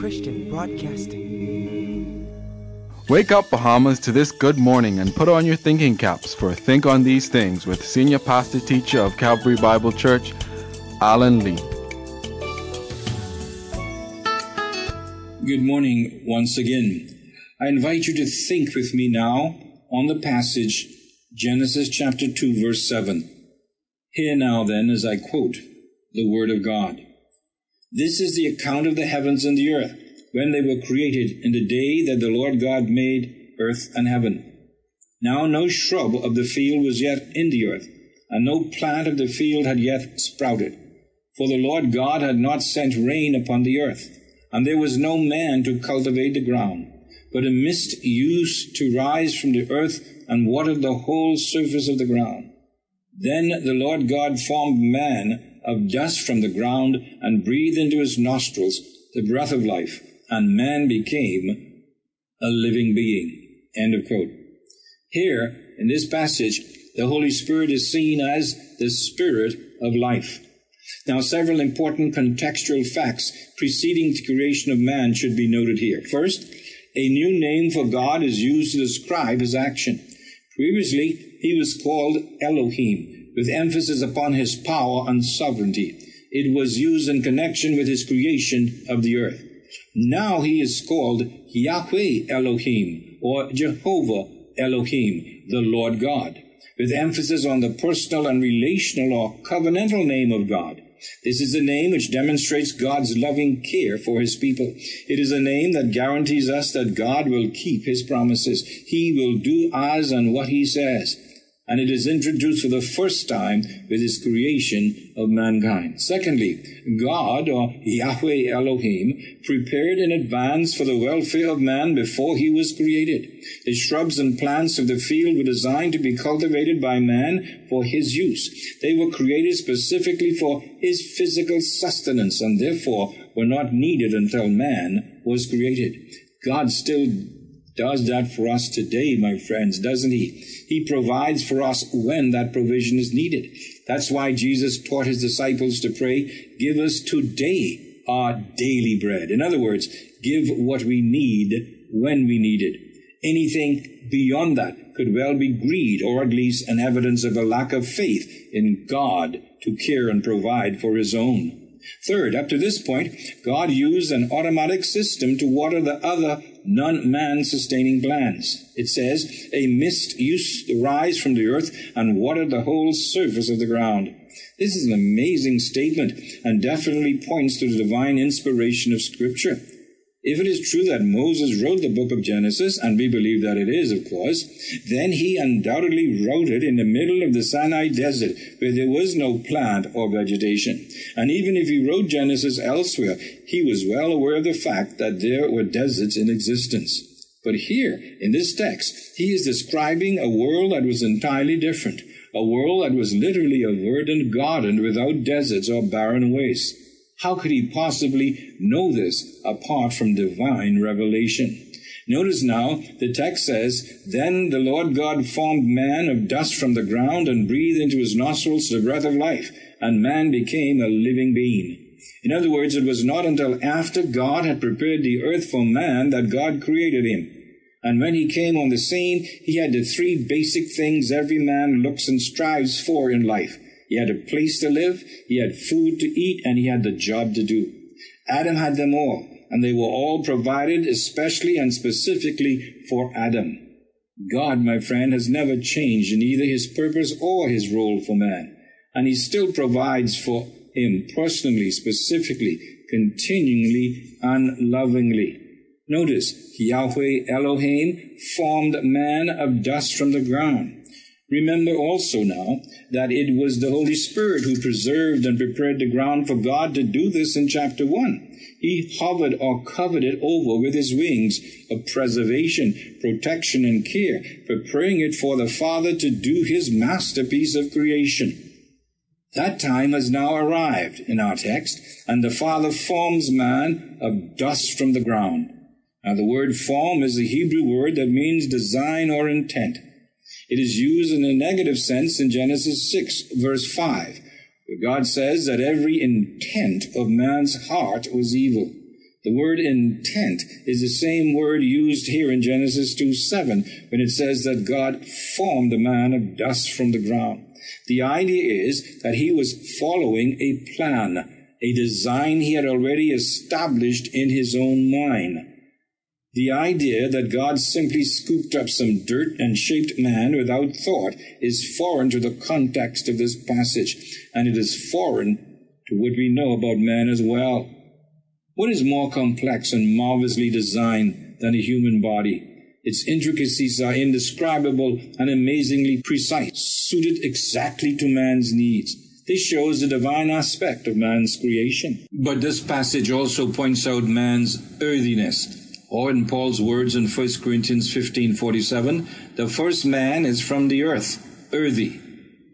Christian Broadcasting. Wake up, Bahamas, to this good morning and put on your thinking caps for Think on These Things with Senior Pastor Teacher of Calvary Bible Church, Alan Lee. Good morning once again. I invite you to think with me now on the passage Genesis chapter 2 verse 7. Hear now then as I quote the word of God. This is the account of the heavens and the earth when they were created in the day that the Lord God made earth and heaven. Now no shrub of the field was yet in the earth, and no plant of the field had yet sprouted. For the Lord God had not sent rain upon the earth, and there was no man to cultivate the ground. But a mist used to rise from the earth and watered the whole surface of the ground. Then the Lord God formed man of dust from the ground and breathed into his nostrils the breath of life and man became a living being. End of quote. Here, in this passage, the Holy Spirit is seen as the Spirit of life. Now, several important contextual facts preceding the creation of man should be noted here. First, a new name for God is used to describe his action. Previously, he was called Elohim, with emphasis upon his power and sovereignty. It was used in connection with his creation of the earth. Now he is called Yahweh Elohim or Jehovah Elohim, the Lord God, with emphasis on the personal and relational or covenantal name of God. This is a name which demonstrates God's loving care for his people. It is a name that guarantees us that God will keep his promises. He will do as and what he says and it is introduced for the first time with his creation of mankind. Secondly, God, or Yahweh Elohim, prepared in advance for the welfare of man before he was created. The shrubs and plants of the field were designed to be cultivated by man for his use. They were created specifically for his physical sustenance and therefore were not needed until man was created. God still does that for us today, my friends, doesn't he? He provides for us when that provision is needed. That's why Jesus taught his disciples to pray, give us today our daily bread. In other words, give what we need when we need it. Anything beyond that could well be greed or at least an evidence of a lack of faith in God to care and provide for his own. Third, up to this point, God used an automatic system to water the other non-man sustaining plants. It says, a mist used to rise from the earth and watered the whole surface of the ground. This is an amazing statement and definitely points to the divine inspiration of scripture. If it is true that Moses wrote the book of Genesis, and we believe that it is, of course, then he undoubtedly wrote it in the middle of the Sinai desert where there was no plant or vegetation. And even if he wrote Genesis elsewhere, he was well aware of the fact that there were deserts in existence. But here, in this text, he is describing a world that was entirely different. A world that was literally a verdant garden without deserts or barren wastes. How could he possibly know this apart from divine revelation? Notice now, the text says, Then the Lord God formed man of dust from the ground and breathed into his nostrils the breath of life, and man became a living being. In other words, it was not until after God had prepared the earth for man that God created him. And when he came on the scene, he had the three basic things every man looks and strives for in life he had a place to live, he had food to eat, and he had the job to do. Adam had them all, and they were all provided especially and specifically for Adam. God, my friend, has never changed in either his purpose or his role for man, and he still provides for him personally, specifically, continually, and lovingly. Notice, Yahweh Elohim formed man of dust from the ground. Remember also now that it was the Holy Spirit who preserved and prepared the ground for God to do this in chapter 1. He hovered or covered it over with his wings of preservation, protection, and care, preparing it for the Father to do his masterpiece of creation. That time has now arrived in our text, and the Father forms man of dust from the ground. Now, the word form is a Hebrew word that means design or intent. It is used in a negative sense in Genesis 6, verse 5, where God says that every intent of man's heart was evil. The word intent is the same word used here in Genesis 2 7 when it says that God formed the man of dust from the ground. The idea is that he was following a plan, a design he had already established in his own mind. The idea that God simply scooped up some dirt and shaped man without thought is foreign to the context of this passage, and it is foreign to what we know about man as well. What is more complex and marvelously designed than a human body? Its intricacies are indescribable and amazingly precise, suited exactly to man's needs. This shows the divine aspect of man's creation. But this passage also points out man's earthiness, or in Paul's words in 1 Corinthians 15:47, the first man is from the earth, earthy.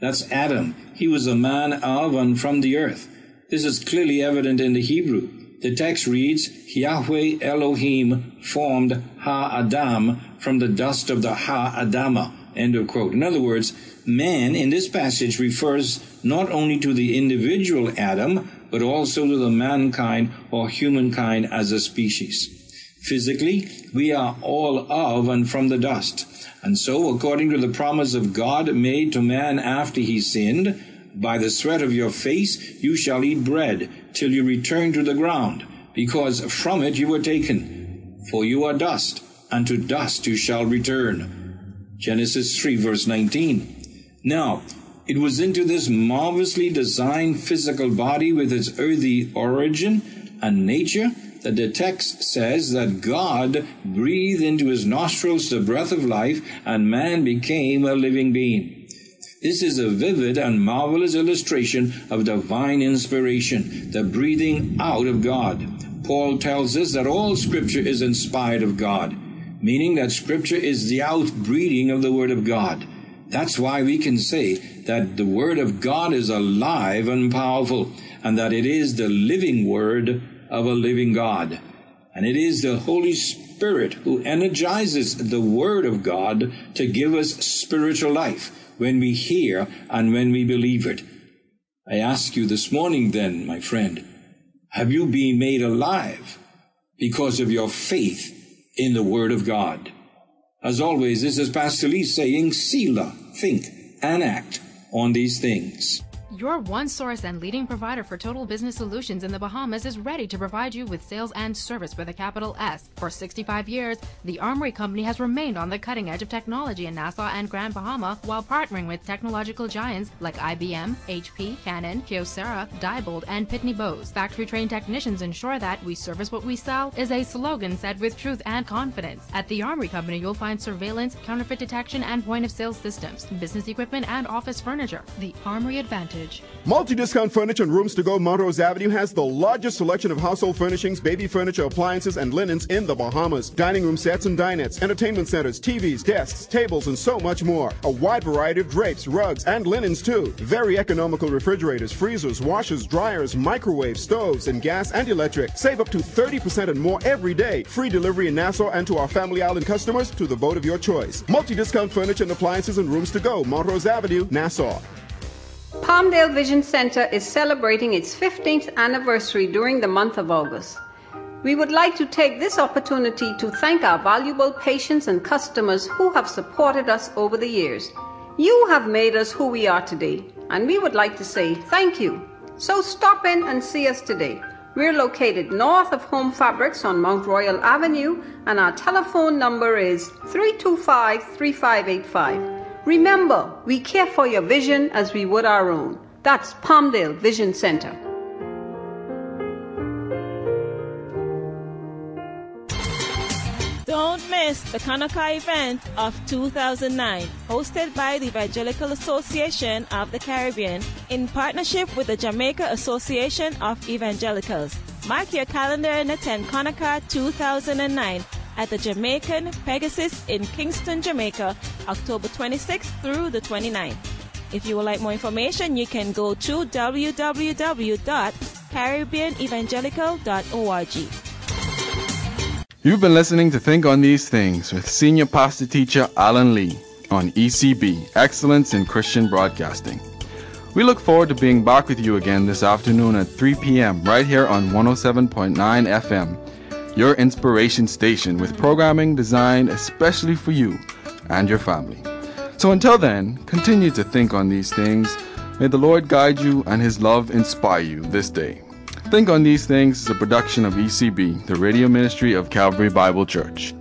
That's Adam. He was a man of and from the earth. This is clearly evident in the Hebrew. The text reads, Yahweh Elohim formed Ha-Adam from the dust of the Ha-Adamah. End of quote. In other words, man in this passage refers not only to the individual Adam, but also to the mankind or humankind as a species. Physically, we are all of and from the dust. And so, according to the promise of God made to man after he sinned, by the sweat of your face you shall eat bread till you return to the ground, because from it you were taken. For you are dust, and to dust you shall return. Genesis 3 verse 19. Now, it was into this marvelously designed physical body with its earthy origin and nature the text says that God breathed into his nostrils the breath of life and man became a living being. This is a vivid and marvelous illustration of divine inspiration, the breathing out of God. Paul tells us that all scripture is inspired of God, meaning that scripture is the outbreathing of the word of God. That's why we can say that the word of God is alive and powerful, and that it is the living word of a living God. And it is the Holy Spirit who energizes the Word of God to give us spiritual life when we hear and when we believe it. I ask you this morning, then, my friend, have you been made alive because of your faith in the Word of God? As always, this is Pastor Lee saying, Selah, think and act on these things. Your one source and leading provider for total business solutions in the Bahamas is ready to provide you with sales and service with a capital S. For 65 years, the Amoury Company has remained on the cutting edge of technology in Nassau and Grand Bahama while partnering with technological giants like IBM, HP, Canon, Kyocera, Diebold, and Pitney Bowes. Factory trained technicians ensure that we service what we sell is a slogan said with truth and confidence. At the Amoury Company, you'll find surveillance, counterfeit detection, and point of sale systems, business equipment, and office furniture. The Amoury Advantage Multi-Discount Furniture and Rooms to Go Montrose Avenue has the largest selection of household furnishings, baby furniture, appliances, and linens in the Bahamas. Dining room sets and dinettes, entertainment centers, TVs, desks, tables, and so much more. A wide variety of drapes, rugs, and linens too. Very economical refrigerators, freezers, washers, dryers, microwaves, stoves, and gas and electric. Save up to 30% and more every day. Free delivery in Nassau and to our Family Island customers to the boat of your choice. Multi-Discount Furniture and Appliances and Rooms to Go, Montrose Avenue, Nassau. Palmdale Vision Center is celebrating its 15th anniversary during the month of August. We would like to take this opportunity to thank our valuable patients and customers who have supported us over the years. You have made us who we are today, and we would like to say thank you. So stop in and see us today. We're located north of Home Fabrics on Mount Royal Avenue, and our telephone number is 325 3585. Remember, we care for your vision as we would our own. That's Palmdale Vision Center. Don't miss the Kanaka event of 2009, hosted by the Evangelical Association of the Caribbean in partnership with the Jamaica Association of Evangelicals. Mark your calendar and attend Kanaka 2009 at the Jamaican Pegasus in Kingston, Jamaica, October 26th through the 29th. If you would like more information, you can go to www.caribbeanevangelical.org. You've been listening to Think on These Things with Senior Pastor Teacher Alan Lee on ECB, Excellence in Christian Broadcasting. We look forward to being back with you again this afternoon at 3 p.m. right here on 107.9 FM your inspiration station with programming designed especially for you and your family. So until then, continue to think on these things. May the Lord guide you and His love inspire you this day. Think on These Things is a production of ECB, the radio ministry of Calvary Bible Church.